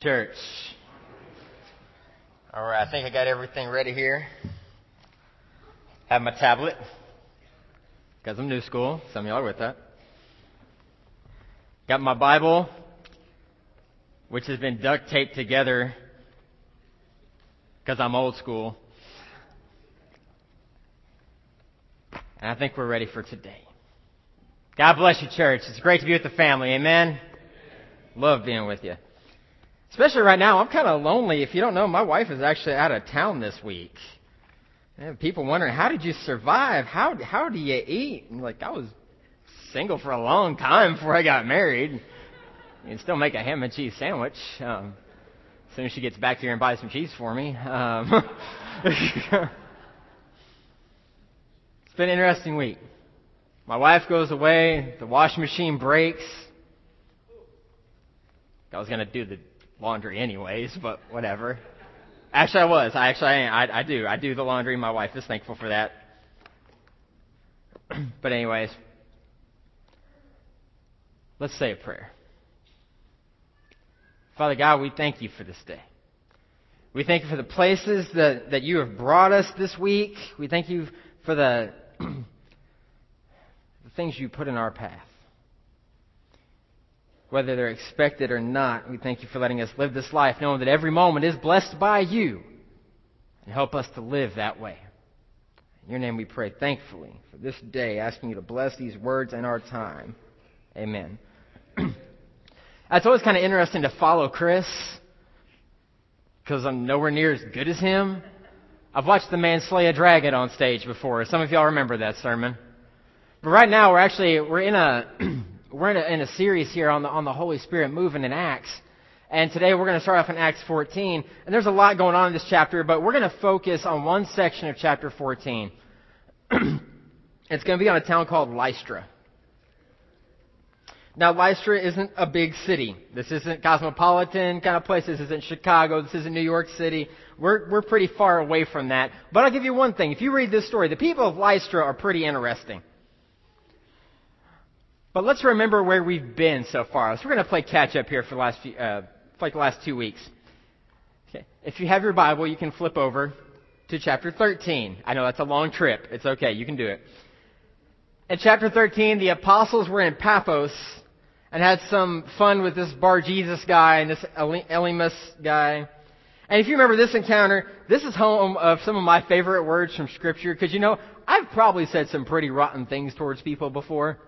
Church. All right, I think I got everything ready here. Have my tablet because I'm new school. Some of y'all are with that. Got my Bible, which has been duct taped together because I'm old school. And I think we're ready for today. God bless you, church. It's great to be with the family. Amen. Love being with you. Especially right now, I'm kind of lonely. If you don't know, my wife is actually out of town this week. And people wondering, how did you survive? How how do you eat? And like I was single for a long time before I got married. You can still make a ham and cheese sandwich. Um, as soon as she gets back here and buys some cheese for me. Um, it's been an interesting week. My wife goes away. The washing machine breaks. I was going to do the laundry anyways, but whatever. Actually, I was. I actually, I, I do. I do the laundry. My wife is thankful for that. but anyways, let's say a prayer. Father God, we thank you for this day. We thank you for the places that, that you have brought us this week. We thank you for the, the things you put in our path whether they're expected or not. We thank you for letting us live this life, knowing that every moment is blessed by you. And help us to live that way. In your name we pray thankfully for this day, asking you to bless these words and our time. Amen. it's always kind of interesting to follow Chris because I'm nowhere near as good as him. I've watched the man slay a dragon on stage before. Some of y'all remember that sermon. But right now we're actually we're in a we're in a, in a series here on the, on the Holy Spirit moving in Acts. And today we're going to start off in Acts 14. And there's a lot going on in this chapter, but we're going to focus on one section of chapter 14. it's going to be on a town called Lystra. Now, Lystra isn't a big city. This isn't cosmopolitan kind of place. This isn't Chicago. This isn't New York City. We're, we're pretty far away from that. But I'll give you one thing. If you read this story, the people of Lystra are pretty interesting. But let's remember where we've been so far. So we're going to play catch up here for the last few, uh, like the last two weeks. Okay. If you have your Bible, you can flip over to chapter 13. I know that's a long trip. It's okay. You can do it. In chapter 13, the apostles were in Paphos and had some fun with this Bar Jesus guy and this Elymas guy. And if you remember this encounter, this is home of some of my favorite words from Scripture because you know, I've probably said some pretty rotten things towards people before.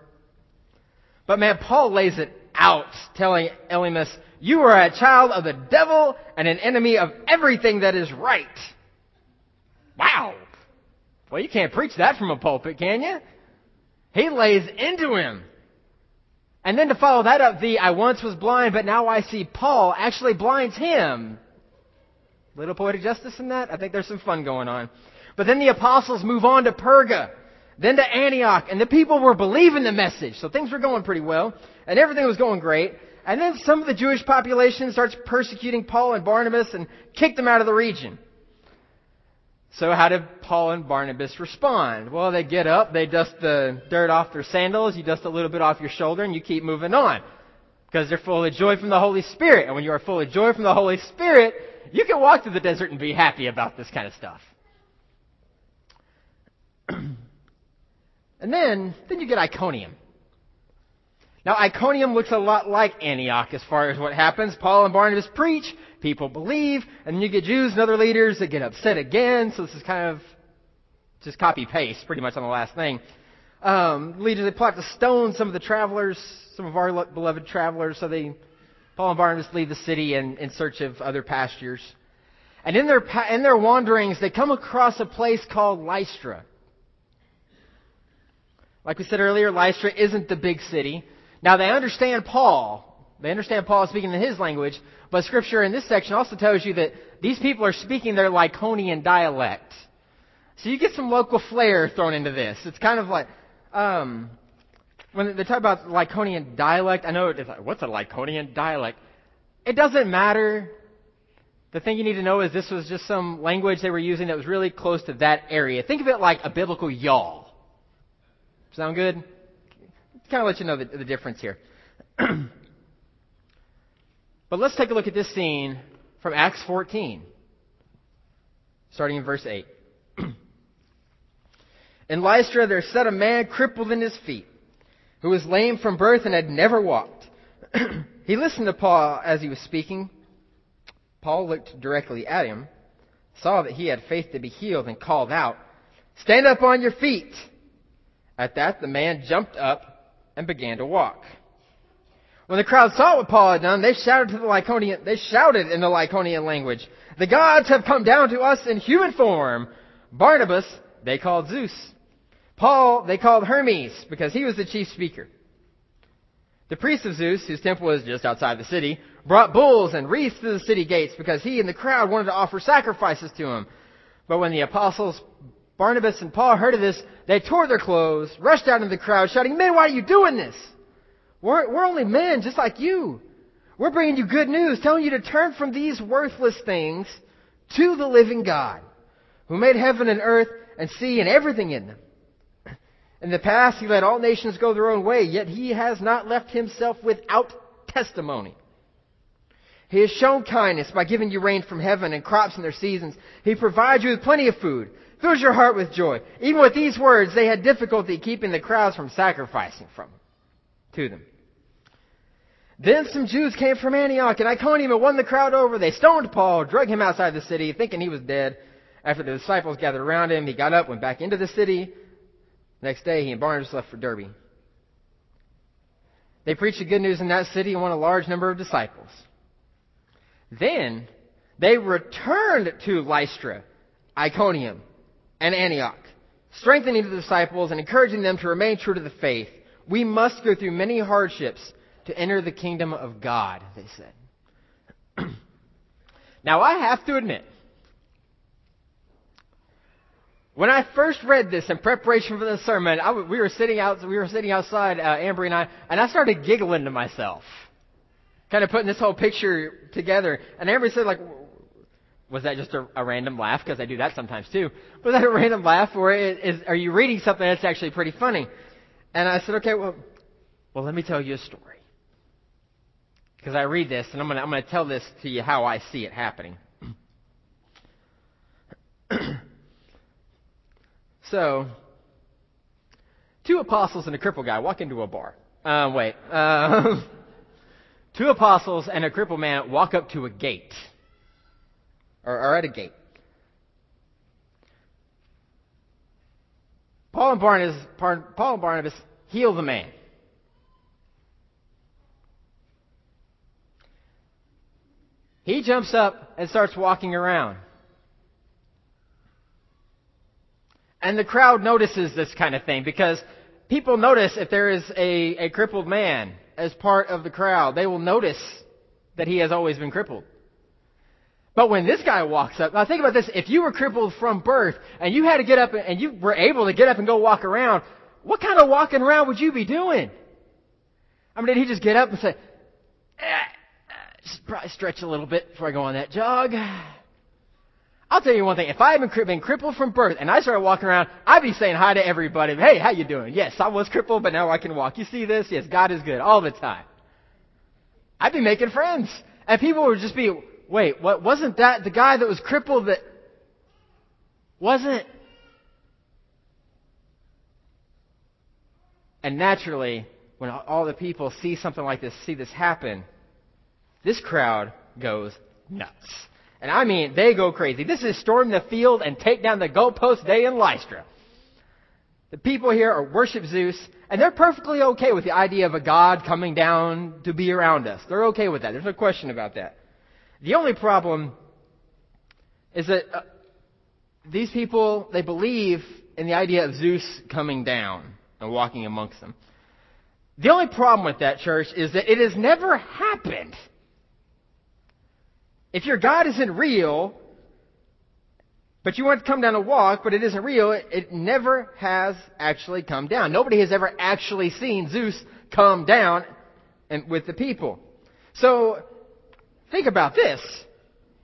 But man, Paul lays it out, telling Elymas, you are a child of the devil and an enemy of everything that is right. Wow. Well, you can't preach that from a pulpit, can you? He lays into him. And then to follow that up, the I once was blind, but now I see Paul actually blinds him. Little poetic justice in that? I think there's some fun going on. But then the apostles move on to Perga then to Antioch, and the people were believing the message. So things were going pretty well, and everything was going great. And then some of the Jewish population starts persecuting Paul and Barnabas and kick them out of the region. So how did Paul and Barnabas respond? Well, they get up, they dust the dirt off their sandals, you dust a little bit off your shoulder, and you keep moving on. Because they're full of joy from the Holy Spirit. And when you are full of joy from the Holy Spirit, you can walk through the desert and be happy about this kind of stuff. And then, then you get Iconium. Now, Iconium looks a lot like Antioch as far as what happens. Paul and Barnabas preach, people believe, and then you get Jews and other leaders that get upset again. So this is kind of just copy paste, pretty much on the last thing. Um, leaders they plot to stone some of the travelers, some of our beloved travelers. So they, Paul and Barnabas leave the city in, in search of other pastures. And in their in their wanderings, they come across a place called Lystra. Like we said earlier, Lystra isn't the big city. Now they understand Paul. They understand Paul speaking in his language, but scripture in this section also tells you that these people are speaking their Lycaonian dialect. So you get some local flair thrown into this. It's kind of like, um, when they talk about Lycaonian dialect, I know it's like, what's a Lycaonian dialect? It doesn't matter. The thing you need to know is this was just some language they were using that was really close to that area. Think of it like a biblical y'all. Sound good? Kind of let you know the, the difference here. But let's take a look at this scene from Acts 14, starting in verse 8. in Lystra there sat a man crippled in his feet, who was lame from birth and had never walked. he listened to Paul as he was speaking. Paul looked directly at him, saw that he had faith to be healed, and called out, Stand up on your feet! At that, the man jumped up and began to walk. When the crowd saw what Paul had done, they shouted to the Lycaonian, they shouted in the Lycaonian language, the gods have come down to us in human form. Barnabas, they called Zeus. Paul, they called Hermes, because he was the chief speaker. The priest of Zeus, whose temple was just outside the city, brought bulls and wreaths to the city gates because he and the crowd wanted to offer sacrifices to him. But when the apostles Barnabas and Paul heard of this, they tore their clothes, rushed out into the crowd, shouting, Men, why are you doing this? We're, we're only men, just like you. We're bringing you good news, telling you to turn from these worthless things to the living God, who made heaven and earth and sea and everything in them. In the past, he let all nations go their own way, yet he has not left himself without testimony. He has shown kindness by giving you rain from heaven and crops in their seasons. He provides you with plenty of food fills your heart with joy. Even with these words, they had difficulty keeping the crowds from sacrificing from to them. Then some Jews came from Antioch and Iconium and won the crowd over. They stoned Paul, drug him outside the city, thinking he was dead. After the disciples gathered around him, he got up, went back into the city. Next day, he and Barnabas left for Derbe. They preached the good news in that city and won a large number of disciples. Then they returned to Lystra, Iconium, and Antioch, strengthening the disciples and encouraging them to remain true to the faith. We must go through many hardships to enter the kingdom of God, they said. now, I have to admit, when I first read this in preparation for the sermon, we were sitting out, we were sitting outside, uh, Amber and I, and I started giggling to myself, kind of putting this whole picture together. And Amber said, like, was that just a, a random laugh? Because I do that sometimes too. Was that a random laugh, or is, are you reading something that's actually pretty funny? And I said, okay, well, well, let me tell you a story. Because I read this, and I'm going to I'm going to tell this to you how I see it happening. so, two apostles and a crippled guy walk into a bar. Uh, wait. Uh, two apostles and a crippled man walk up to a gate or are at a gate. Paul and Barnabas, Paul and Barnabas heal the man. He jumps up and starts walking around. And the crowd notices this kind of thing because people notice if there is a, a crippled man as part of the crowd. They will notice that he has always been crippled. But when this guy walks up, now think about this. If you were crippled from birth and you had to get up and you were able to get up and go walk around, what kind of walking around would you be doing? I mean, did he just get up and say, eh, just probably stretch a little bit before I go on that jog? I'll tell you one thing. If I had been, been crippled from birth and I started walking around, I'd be saying hi to everybody. Hey, how you doing? Yes, I was crippled, but now I can walk. You see this? Yes, God is good all the time. I'd be making friends. And people would just be, wait, what wasn't that the guy that was crippled that wasn't And naturally, when all the people see something like this, see this happen, this crowd goes nuts. And I mean, they go crazy. This is storm the field and take down the goalpost day in Lystra. The people here are worship Zeus, and they're perfectly okay with the idea of a god coming down to be around us. They're okay with that. There's no question about that. The only problem is that uh, these people, they believe in the idea of Zeus coming down and walking amongst them. The only problem with that, church, is that it has never happened. If your God isn't real, but you want to come down a walk, but it isn't real, it, it never has actually come down. Nobody has ever actually seen Zeus come down and, with the people. So Think about this.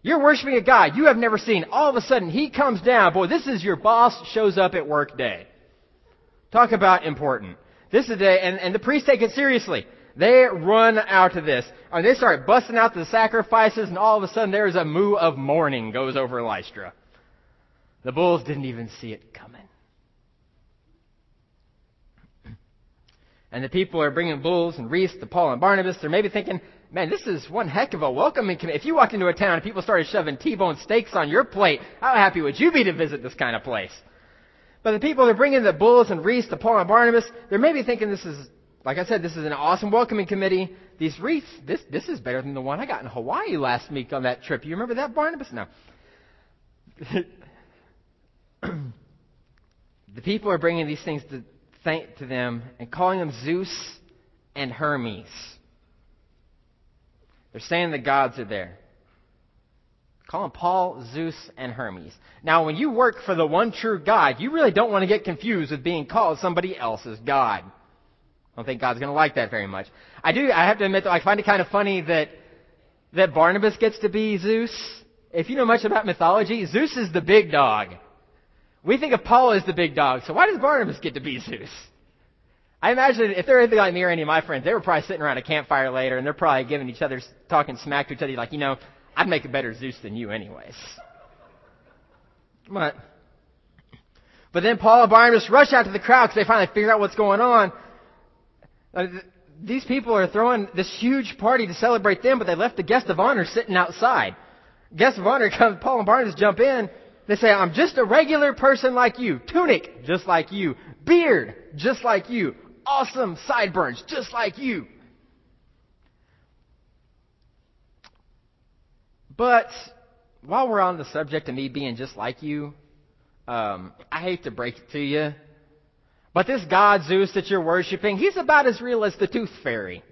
You're worshiping a God you have never seen. All of a sudden, He comes down. Boy, this is your boss shows up at work day. Talk about important. This is a day, and, and the priests take it seriously. They run out to this. And they start busting out the sacrifices, and all of a sudden there's a moo of mourning goes over Lystra. The bulls didn't even see it coming. And the people are bringing bulls and wreaths to Paul and Barnabas. They're maybe thinking, man, this is one heck of a welcoming committee. If you walked into a town and people started shoving T-bone steaks on your plate, how happy would you be to visit this kind of place? But the people that are bringing the bulls and wreaths to Paul and Barnabas, they're maybe thinking this is, like I said, this is an awesome welcoming committee. These wreaths, this, this is better than the one I got in Hawaii last week on that trip. You remember that, Barnabas? No. the people are bringing these things to to them and calling them Zeus and Hermes. They're saying the gods are there. Call them Paul, Zeus, and Hermes. Now, when you work for the one true God, you really don't want to get confused with being called somebody else's God. I don't think God's going to like that very much. I do. I have to admit, though, I find it kind of funny that that Barnabas gets to be Zeus. If you know much about mythology, Zeus is the big dog. We think of Paul as the big dog, so why does Barnabas get to be Zeus? I imagine if they're anything like me or any of my friends, they were probably sitting around a campfire later and they're probably giving each other, talking smack to each other, like, you know, I'd make a better Zeus than you anyways. But, but then Paul and Barnabas rush out to the crowd because they finally figure out what's going on. Uh, these people are throwing this huge party to celebrate them, but they left the guest of honor sitting outside. Guest of honor comes, Paul and Barnabas jump in. They say, I'm just a regular person like you. Tunic, just like you. Beard, just like you. Awesome sideburns, just like you. But while we're on the subject of me being just like you, um, I hate to break it to you, but this God Zeus that you're worshiping, he's about as real as the tooth fairy.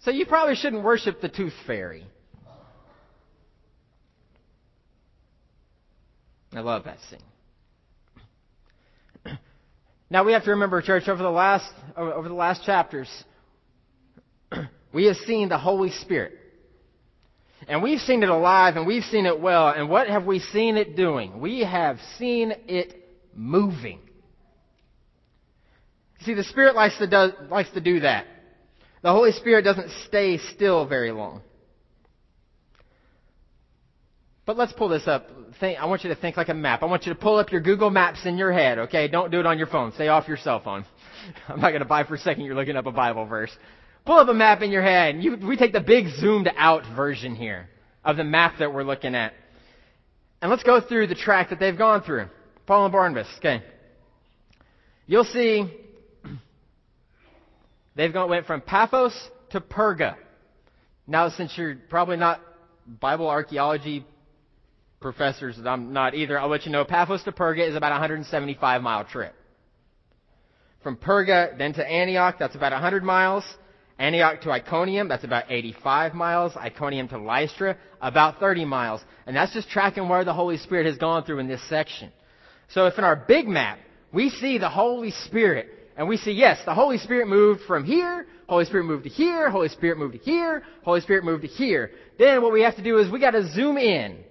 So you probably shouldn't worship the tooth fairy. I love that scene. Now we have to remember, church, over the last over the last chapters, we have seen the Holy Spirit. And we've seen it alive and we've seen it well. And what have we seen it doing? We have seen it moving. See, the Spirit likes to, do, likes to do that. The Holy Spirit doesn't stay still very long. But let's pull this up. Think, I want you to think like a map. I want you to pull up your Google Maps in your head, okay? Don't do it on your phone. Stay off your cell phone. I'm not going to buy for a second you're looking up a Bible verse. Pull up a map in your head. You, we take the big zoomed out version here of the map that we're looking at. And let's go through the track that they've gone through. Paul and Barnabas, okay. You'll see they've gone, went from Paphos to Perga. Now, since you're probably not Bible archaeology professors, that I'm not either, I'll let you know Paphos to Perga is about a 175 mile trip. From Perga, then to Antioch, that's about 100 miles. Antioch to Iconium, that's about 85 miles. Iconium to Lystra, about 30 miles. And that's just tracking where the Holy Spirit has gone through in this section. So if in our big map, we see the Holy Spirit, and we see, yes, the Holy Spirit moved from here, Holy Spirit moved to here, Holy Spirit moved to here, Holy Spirit moved to here. Then what we have to do is we gotta zoom in.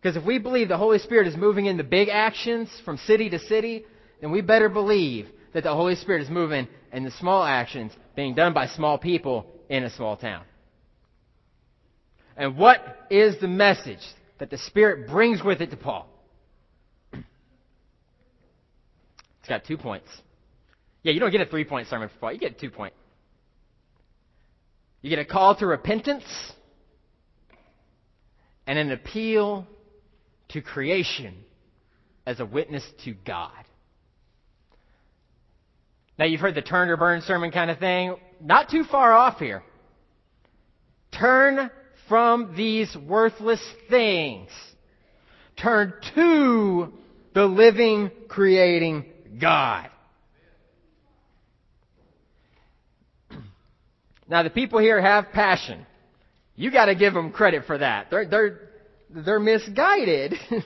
Because if we believe the Holy Spirit is moving in the big actions from city to city, then we better believe that the Holy Spirit is moving in the small actions being done by small people in a small town. And what is the message that the Spirit brings with it to Paul? it's got two points. Yeah, you don't get a three point sermon for Paul, you get a two point. You get a call to repentance and an appeal to creation as a witness to God. Now you've heard the turn or burn sermon kind of thing. Not too far off here. Turn from these worthless things. Turn to the living, creating God. Now the people here have passion. You gotta give them credit for that. They're, they're, they're misguided.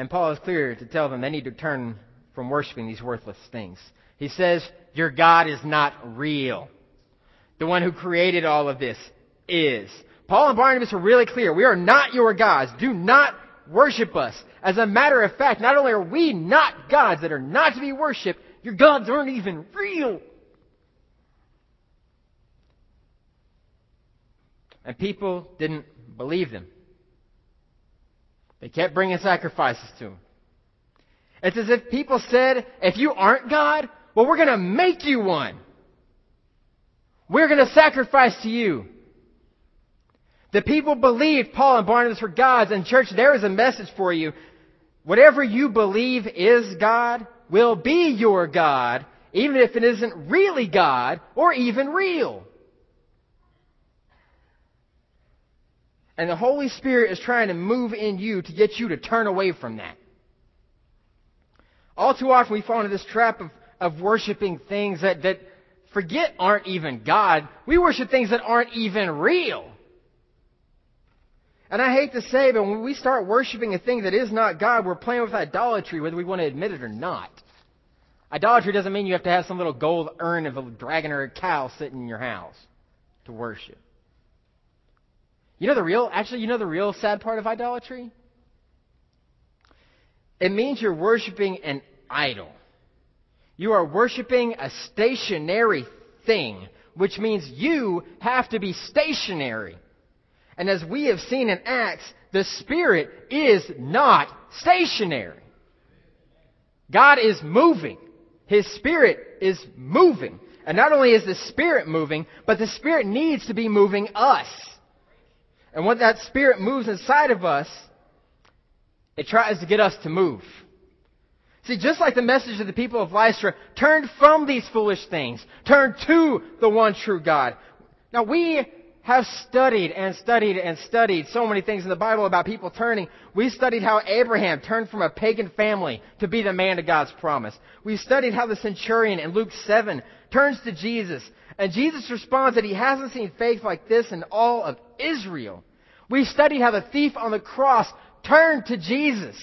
And Paul is clear to tell them they need to turn from worshiping these worthless things. He says, Your God is not real. The one who created all of this is. Paul and Barnabas are really clear. We are not your gods. Do not worship us. As a matter of fact, not only are we not gods that are not to be worshiped, your gods aren't even real. And people didn't believe them. They kept bringing sacrifices to him. It's as if people said, if you aren't God, well, we're going to make you one. We're going to sacrifice to you. The people believed Paul and Barnabas were gods, and church, there is a message for you. Whatever you believe is God will be your God, even if it isn't really God or even real. And the Holy Spirit is trying to move in you to get you to turn away from that. All too often we fall into this trap of, of worshiping things that, that forget aren't even God. We worship things that aren't even real. And I hate to say, but when we start worshiping a thing that is not God, we're playing with idolatry, whether we want to admit it or not. Idolatry doesn't mean you have to have some little gold urn of a dragon or a cow sitting in your house to worship. You know the real, actually, you know the real sad part of idolatry? It means you're worshiping an idol. You are worshiping a stationary thing, which means you have to be stationary. And as we have seen in Acts, the Spirit is not stationary. God is moving. His Spirit is moving. And not only is the Spirit moving, but the Spirit needs to be moving us. And when that Spirit moves inside of us, it tries to get us to move. See, just like the message of the people of Lystra, turn from these foolish things. Turn to the one true God. Now we have studied and studied and studied so many things in the Bible about people turning. We studied how Abraham turned from a pagan family to be the man of God's promise. We studied how the centurion in Luke 7 turns to Jesus. And Jesus responds that he hasn't seen faith like this in all of Israel. We studied how the thief on the cross turned to Jesus.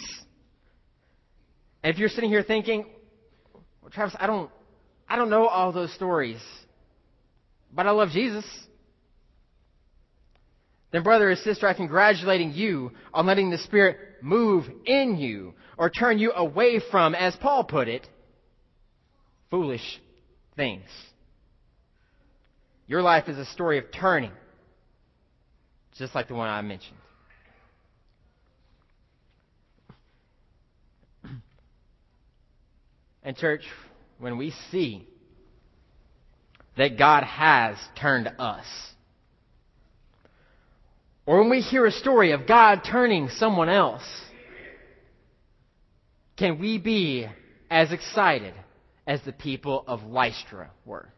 And if you're sitting here thinking, well, Travis, I don't, I don't know all those stories, but I love Jesus then, brother or sister, I'm congratulating you on letting the Spirit move in you or turn you away from, as Paul put it, foolish things. Your life is a story of turning, just like the one I mentioned. And, church, when we see that God has turned us, or when we hear a story of God turning someone else, can we be as excited as the people of Lystra were?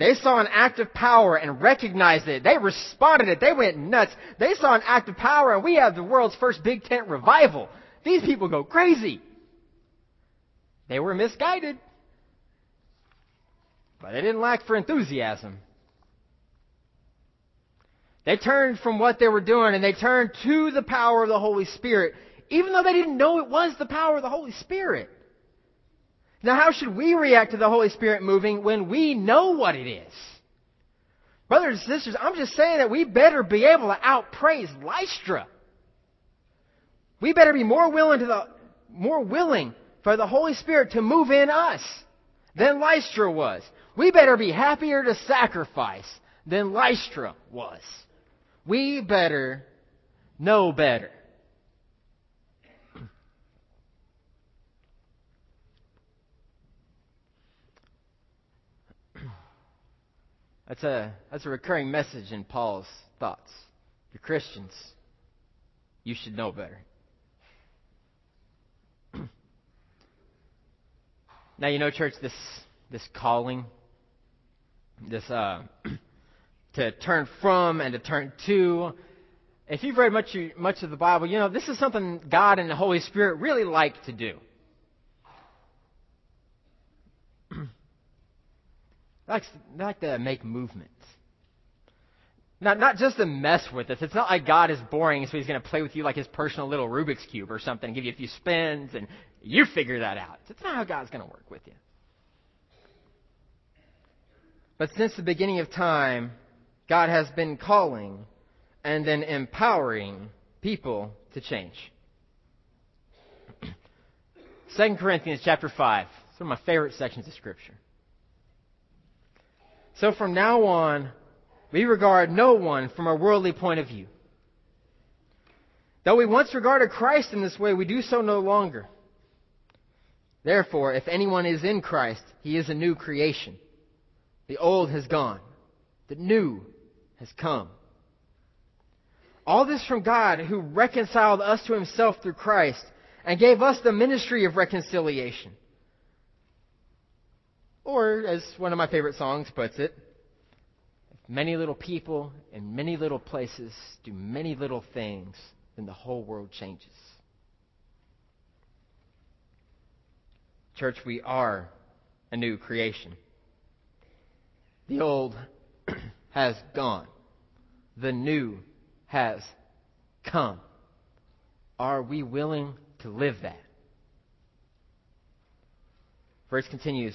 They saw an act of power and recognized it. They responded it. They went nuts. They saw an act of power and we have the world's first big tent revival. These people go crazy. They were misguided. But they didn't lack for enthusiasm. They turned from what they were doing and they turned to the power of the Holy Spirit, even though they didn't know it was the power of the Holy Spirit. Now, how should we react to the Holy Spirit moving when we know what it is? Brothers and sisters, I'm just saying that we better be able to outpraise Lystra. We better be more willing to the, more willing for the Holy Spirit to move in us than Lystra was. We better be happier to sacrifice than Lystra was. We better know better. That's a, that's a recurring message in Paul's thoughts. You're Christians. You should know better. now, you know, church, this, this calling, this, uh, to turn from and to turn to. If you've read much, much of the Bible, you know this is something God and the Holy Spirit really like to do. Like, they like to make movements. Not, not just to mess with us. It's not like God is boring, so he's going to play with you like his personal little Rubik's Cube or something, give you a few spins, and you figure that out. It's not how God's going to work with you. But since the beginning of time, God has been calling and then empowering people to change. 2 Corinthians chapter 5. It's one of my favorite sections of Scripture. So from now on, we regard no one from a worldly point of view. Though we once regarded Christ in this way, we do so no longer. Therefore, if anyone is in Christ, he is a new creation. The old has gone. The new has come. All this from God who reconciled us to himself through Christ and gave us the ministry of reconciliation. Or, as one of my favorite songs puts it, if many little people in many little places do many little things, then the whole world changes. Church, we are a new creation. The old has gone. The new has come. Are we willing to live that? Verse continues.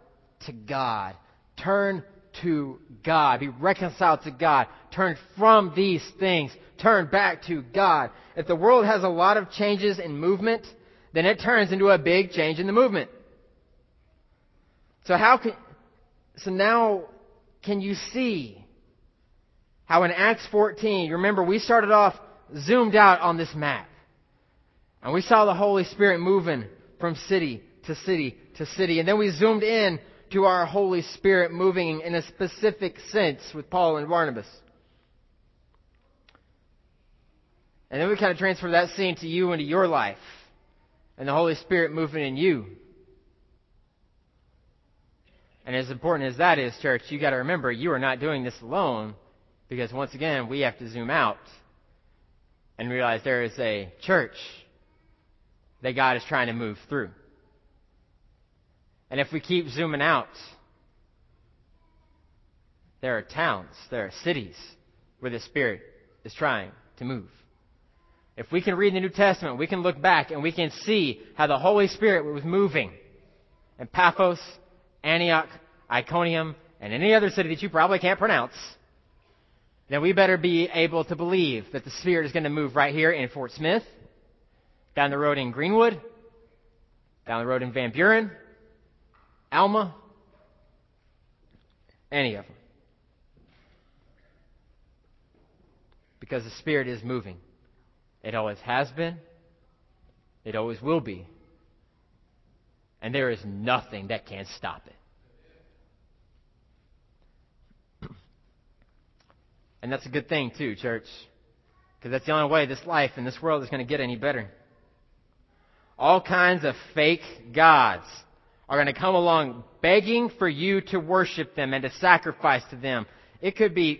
to God. Turn to God. Be reconciled to God. Turn from these things. Turn back to God. If the world has a lot of changes in movement, then it turns into a big change in the movement. So how can, so now can you see how in Acts 14, you remember we started off zoomed out on this map. And we saw the Holy Spirit moving from city to city to city. And then we zoomed in to our Holy Spirit moving in a specific sense with Paul and Barnabas. And then we kind of transfer that scene to you into your life. And the Holy Spirit moving in you. And as important as that is, church, you got to remember you are not doing this alone because once again, we have to zoom out and realize there is a church that God is trying to move through. And if we keep zooming out, there are towns, there are cities where the Spirit is trying to move. If we can read the New Testament, we can look back and we can see how the Holy Spirit was moving in Paphos, Antioch, Iconium, and any other city that you probably can't pronounce, then we better be able to believe that the Spirit is going to move right here in Fort Smith, down the road in Greenwood, down the road in Van Buren, Alma, any of them. Because the Spirit is moving. It always has been. It always will be. And there is nothing that can stop it. And that's a good thing, too, church. Because that's the only way this life and this world is going to get any better. All kinds of fake gods are going to come along begging for you to worship them and to sacrifice to them. It could be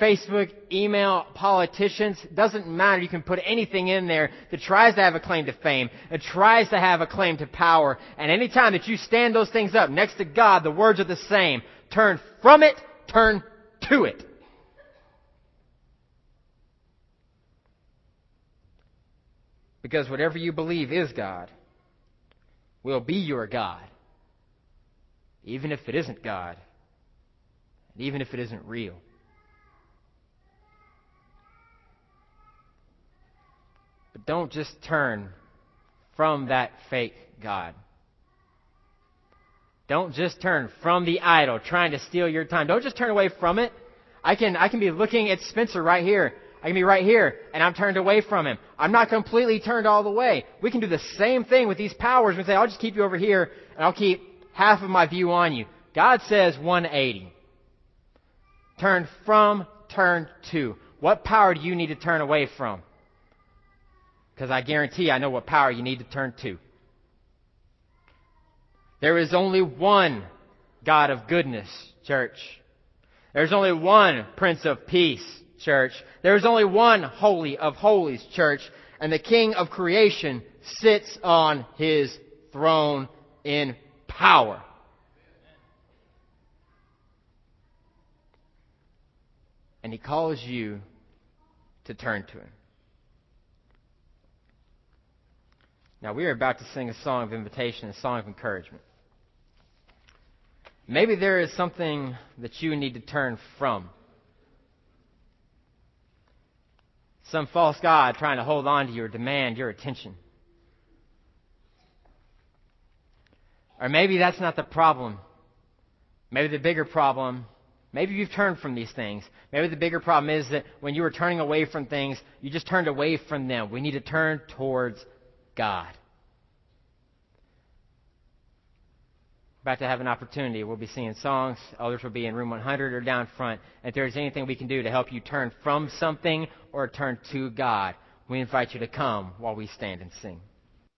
Facebook, email, politicians, doesn't matter. You can put anything in there that tries to have a claim to fame. It tries to have a claim to power. And anytime that you stand those things up next to God, the words are the same. Turn from it, turn to it. Because whatever you believe is God will be your God, even if it isn't God, and even if it isn't real. But don't just turn from that fake God. Don't just turn from the idol trying to steal your time. Don't just turn away from it. I can, I can be looking at Spencer right here I can be right here and I'm turned away from him. I'm not completely turned all the way. We can do the same thing with these powers and say, I'll just keep you over here and I'll keep half of my view on you. God says 180. Turn from, turn to. What power do you need to turn away from? Because I guarantee I know what power you need to turn to. There is only one God of goodness, church. There's only one Prince of Peace, church. There's only one Holy of Holies, church. And the King of creation sits on his throne in power. And he calls you to turn to him. Now, we are about to sing a song of invitation, a song of encouragement. Maybe there is something that you need to turn from. Some false God trying to hold on to you or demand your attention. Or maybe that's not the problem. Maybe the bigger problem, maybe you've turned from these things. Maybe the bigger problem is that when you were turning away from things, you just turned away from them. We need to turn towards God. about to have an opportunity. We'll be singing songs. Others will be in room 100 or down front. If there's anything we can do to help you turn from something or turn to God, we invite you to come while we stand and sing.